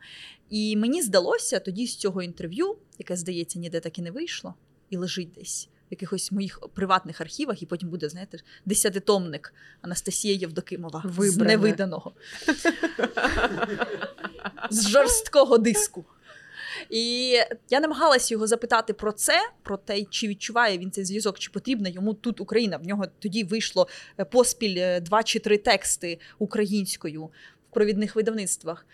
І мені здалося тоді з цього інтерв'ю, яке, здається, ніде так і не вийшло, і лежить десь. В якихось моїх приватних архівах, і потім буде, знаєте, десятитомник Анастасія Євдокимова з невиданого з жорсткого диску. І я намагалась його запитати про це, про те, чи відчуває він цей зв'язок, чи потрібна йому тут Україна. В нього тоді вийшло е, поспіль е, два чи три тексти українською в провідних видавництвах.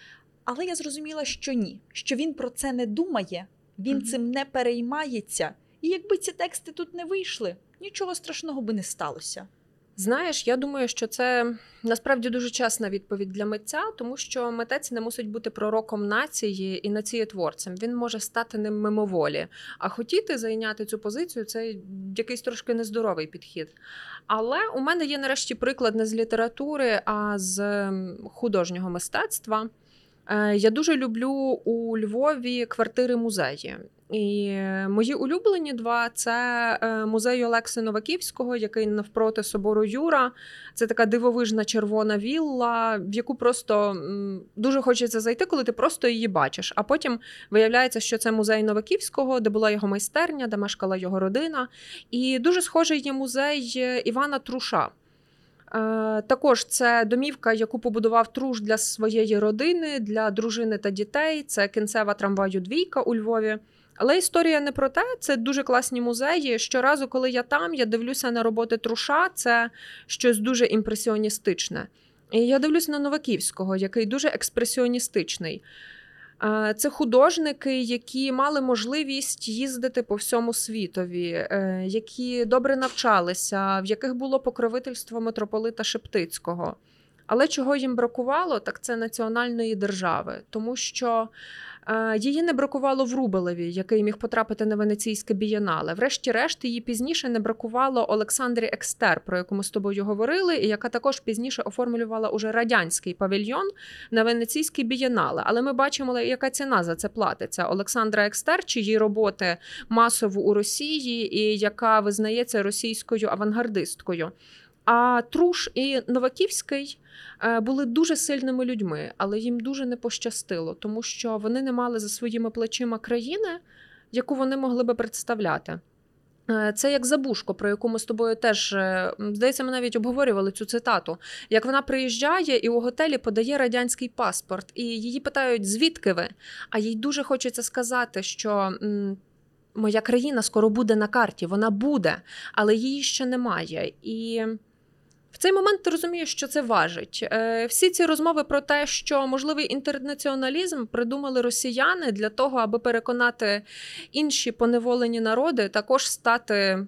Але я зрозуміла, що ні, що він про це не думає, він Мгм. цим не переймається. І якби ці тексти тут не вийшли, нічого страшного би не сталося. Знаєш, я думаю, що це насправді дуже чесна відповідь для митця, тому що митець не мусить бути пророком нації і націєтворцем. Він може стати ним мимоволі. А хотіти зайняти цю позицію це якийсь трошки нездоровий підхід. Але у мене є нарешті приклад не з літератури, а з художнього мистецтва. Е, Я дуже люблю у Львові квартири музеї. І е, мої улюблені два це е, музей Олекси Новаківського, який навпроти собору Юра. Це така дивовижна червона вілла, в яку просто дуже хочеться зайти, коли ти просто її бачиш. А потім виявляється, що це музей Новаківського, де була його майстерня, де мешкала його родина. І дуже схожий є музей е, Івана Труша. Також це домівка, яку побудував Труш для своєї родини, для дружини та дітей. Це кінцева трамваю двійка у Львові. Але історія не про те, це дуже класні музеї. Щоразу, коли я там, я дивлюся на роботи Труша, це щось дуже імпресіоністичне. І я дивлюсь на Новаківського, який дуже експресіоністичний. Це художники, які мали можливість їздити по всьому світові, е, які добре навчалися, в яких було покровительство митрополита Шептицького. Але чого їм бракувало, так це національної держави, тому що її не бракувало Врубелеві, який міг потрапити на венеційське бієнале. Врешті-решт, її пізніше не бракувало Олександрі Екстер, про яку ми з тобою говорили, і яка також пізніше оформлювала уже радянський павільйон на венеційське бієнале. Але ми бачимо, яка ціна за це платиться. Олександра Екстер, чиї роботи масово у Росії, і яка визнається російською авангардисткою. А Труш і Новаківський е, були дуже сильними людьми, але їм дуже не пощастило, тому що вони не мали за своїми плечима країни, яку вони могли би представляти. Е, Це як Забужко, про яку ми з тобою теж е, здається, ми навіть обговорювали цю цитату. Як вона приїжджає і у готелі подає радянський паспорт, і її питають, звідки ви? А їй дуже хочеться сказати, що. Моя країна скоро буде на карті, вона буде, але її ще немає. І в цей момент ти розумієш, що це важить. Е, Всі ці розмови про те, що можливий інтернаціоналізм придумали росіяни для того, аби переконати інші поневолені народи також стати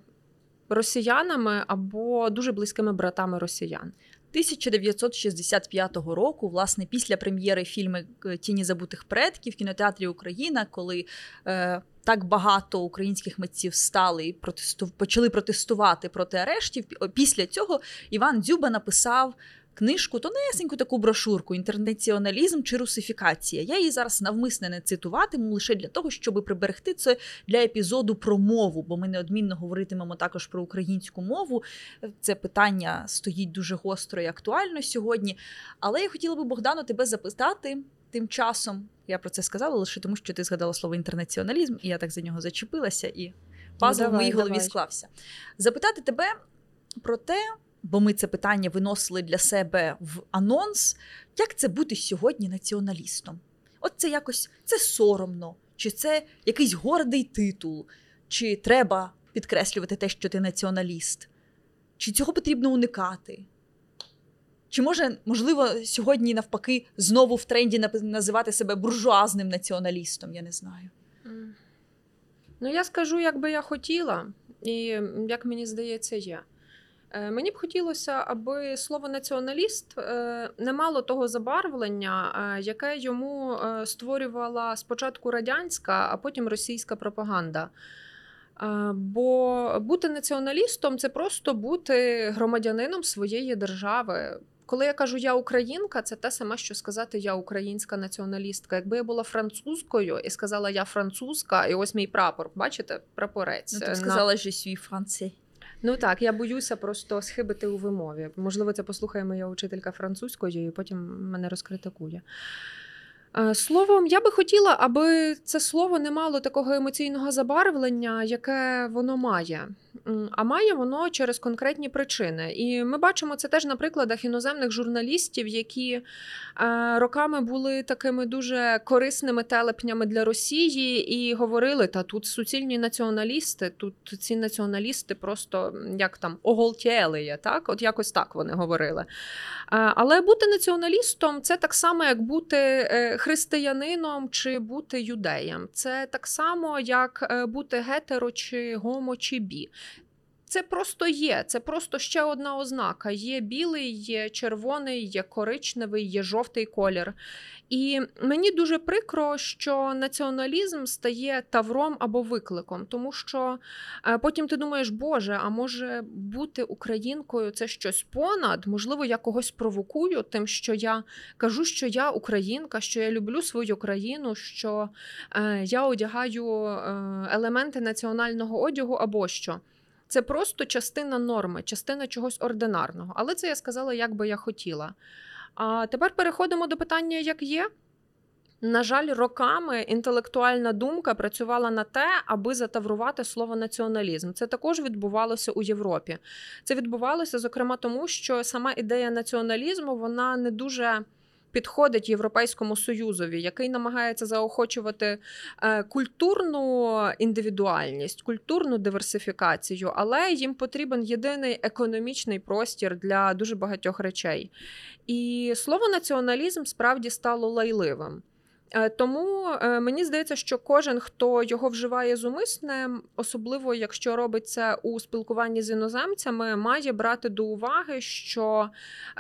росіянами або дуже близькими братами росіян. 1965 року, власне, після прем'єри фільму Тіні забутих предків в кінотеатрі Україна, коли е, так багато українських митців стали і протесту... почали протестувати проти арештів. Після цього Іван Дзюба написав книжку, тонесеньку таку брошурку Інтернаціоналізм чи русифікація. Я її зараз навмисне не цитуватиму лише для того, щоб приберегти це для епізоду про мову, бо ми неодмінно говоритимемо також про українську мову. Це питання стоїть дуже гостро і актуально сьогодні. Але я хотіла би, Богдану, тебе запитати тим часом. Я про це сказала лише тому, що ти згадала слово інтернаціоналізм, і я так за нього зачепилася, і пазл в давай, моїй голові давай. склався. Запитати тебе про те, бо ми це питання виносили для себе в анонс. Як це бути сьогодні націоналістом? От це якось це соромно, чи це якийсь гордий титул, чи треба підкреслювати те, що ти націоналіст, чи цього потрібно уникати? Чи може, можливо, сьогодні навпаки знову в тренді називати себе буржуазним націоналістом? Я не знаю. Ну, я скажу, як би я хотіла, і як мені здається, є. Е, Мені б хотілося, аби слово націоналіст е, не мало того забарвлення, е, яке йому створювала спочатку радянська, а потім російська пропаганда. Бо бути націоналістом це просто бути громадянином своєї держави. Коли я кажу я українка, це те саме, що сказати я українська націоналістка. Якби я була французькою і сказала я французька, і ось мій прапор, бачите, прапорець. Ну, е, ти на- сказала, що свій францей. Ну так, я боюся просто схибити у вимові. Можливо, це послухає моя учителька французької, і потім мене розкритикує. Е, Словом, я би хотіла, аби це слово не мало такого емоційного забарвлення, яке воно має. А має воно через конкретні причини. І ми бачимо це теж на прикладах іноземних журналістів, які е, роками були такими дуже корисними телепнями для Росії і говорили: та тут суцільні націоналісти, тут ці націоналісти просто як там оголтєли так? От якось так вони говорили. Е, Але бути націоналістом це так само, як бути е, християнином чи бути юдеєм. Це так само, як бути гетеро чи гомо чи бі. Це просто є. Це просто ще одна ознака. Є білий, є червоний, є коричневий, є жовтий колір. І мені дуже прикро, що націоналізм стає тавром або викликом, тому що е, потім ти думаєш, Боже, а може бути українкою це щось понад? Можливо, я когось провокую, тим, що я кажу, що я українка, що я люблю свою країну, що е, я одягаю е, елементи національного одягу або що. Це просто частина норми, частина чогось ординарного. Але це я сказала, як би я хотіла. А тепер переходимо до питання, як є. На жаль, роками інтелектуальна думка працювала на те, аби затаврувати слово націоналізм. Це також відбувалося у Європі. Це відбувалося, зокрема, тому що сама ідея націоналізму вона не дуже підходить Європейському Союзові, який намагається заохочувати е, культурну індивідуальність, культурну диверсифікацію, але їм потрібен єдиний економічний простір для дуже багатьох речей. І слово націоналізм справді стало лайливим. Е, Тому е, мені здається, що кожен, хто його вживає зумисне, особливо якщо робить це у спілкуванні з іноземцями, має брати до уваги, що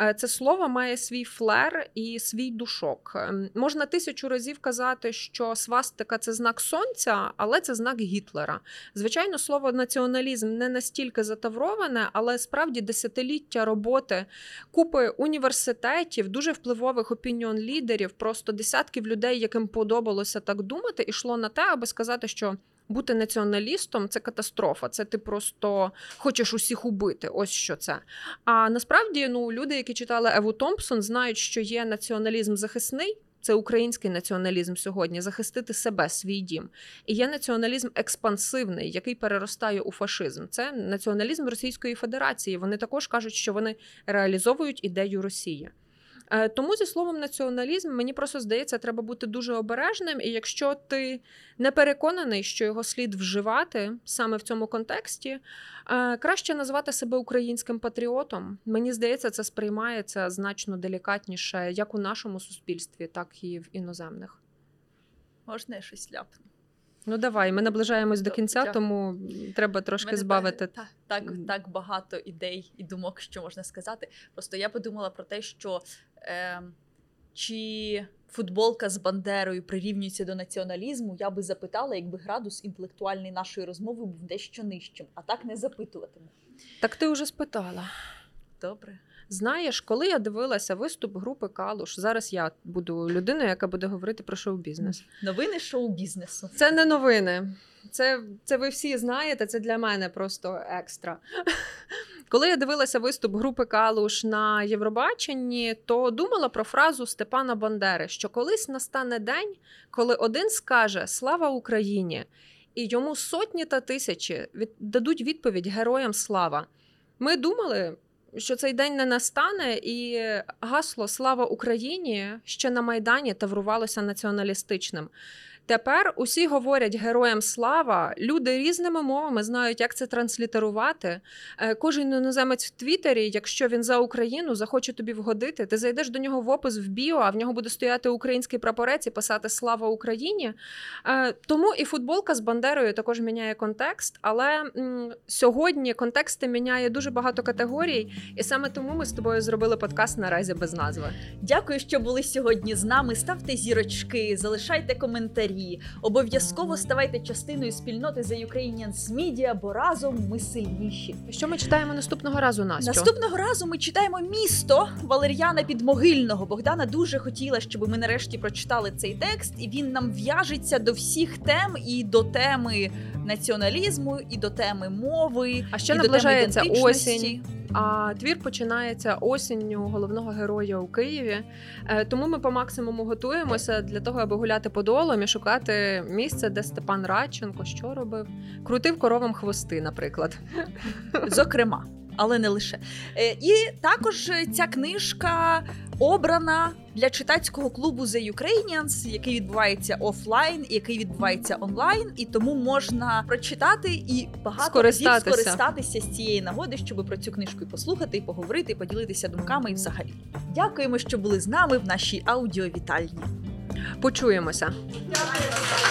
е, це слово має свій флер і свій душок. Ем, Можна тисячу разів казати, що свастика це знак сонця, але це знак Гітлера. Звичайно, слово націоналізм не настільки затавроване, але справді десятиліття роботи купи університетів, дуже впливових опініон-лідерів, просто десятків людей, яким подобалося так думати, ішло на те, аби сказати, що. Бути націоналістом це катастрофа. Це ти просто хочеш усіх убити. Ось що це. А насправді, ну люди, які читали Еву Томпсон, знають, що є націоналізм захисний. Це український націоналізм сьогодні захистити себе, свій дім. І є націоналізм експансивний, який переростає у фашизм. Це націоналізм Російської Федерації. Вони також кажуть, що вони реалізовують ідею Росії. Е, Тому зі словом націоналізм мені просто здається, треба бути дуже обережним. І якщо ти не переконаний, що його слід вживати саме в цьому контексті, е, краще назвати себе українським патріотом. Мені здається, це сприймається значно делікатніше як у нашому суспільстві, так і в іноземних. Можна я щось ляпну? Ну давай, ми наближаємось до кінця, тому треба трошки мене збавити. Так, так, так багато ідей і думок, що можна сказати. Просто я подумала про те, що е, чи футболка з Бандерою прирівнюється до націоналізму, я би запитала, якби градус інтелектуальний нашої розмови був дещо нижчим, а так не запитуватиму. Так ти вже спитала. Добре. Знаєш, коли я дивилася виступ групи Калуш, зараз я буду людиною, яка буде говорити про шоу-бізнес. Новини шоу-бізнесу. Це не новини. Це, це ви всі знаєте, це для мене просто екстра. <laughs> Коли я дивилася виступ групи Калуш на Євробаченні, то думала про фразу Степана Бандери, що колись настане день, коли один скаже Слава Україні! і йому сотні та тисячі від... дадуть відповідь Героям слава. Ми думали, що цей день не настане, і гасло Слава Україні ще на Майдані таврувалося націоналістичним. Тепер усі говорять героям слава. Люди різними мовами знають, як це транслітерувати. Е, Кожен іноземець в Твіттері, якщо він за Україну захоче тобі вгодити, ти зайдеш до нього в опис в біо, а в нього буде стояти український прапорець і писати Слава Україні. Е, Тому і футболка з Бандерою також міняє контекст. Але сьогодні контексти міняє дуже багато категорій, і саме тому ми з тобою зробили подкаст наразі без назви. Дякую, що були сьогодні з нами. Ставте зірочки, залишайте коментарі. Обов'язково ставайте частиною спільноти The Ukrainians Media, бо разом ми сильніші. Що ми читаємо наступного разу, Настю? Наступного разу ми читаємо місто Валер'яна Підмогильного. Богдана дуже хотіла, щоб ми нарешті прочитали цей текст, і він нам в'яжеться до всіх тем і до теми націоналізму, і до теми мови. А ще і наближається до теми осінь. А твір починається осінню головного героя у Києві. Е, Тому ми по максимуму готуємося для того, аби гуляти подолом і шукати місце, де Степан Радченко що робив? Крутив коровам хвости, наприклад. зокрема, але не лише. Е, І також е, ця книжка обрана для читацького клубу The Ukrainians, який відбувається офлайн, який відбувається онлайн, і тому можна прочитати і багато разів Скористатися. скористатися з цієї нагоди, щоб про цю книжку і послухати, і поговорити, і поділитися думками і взагалі. Дякуємо, що були з нами в нашій аудіовітальні. Почуємося. Дякую.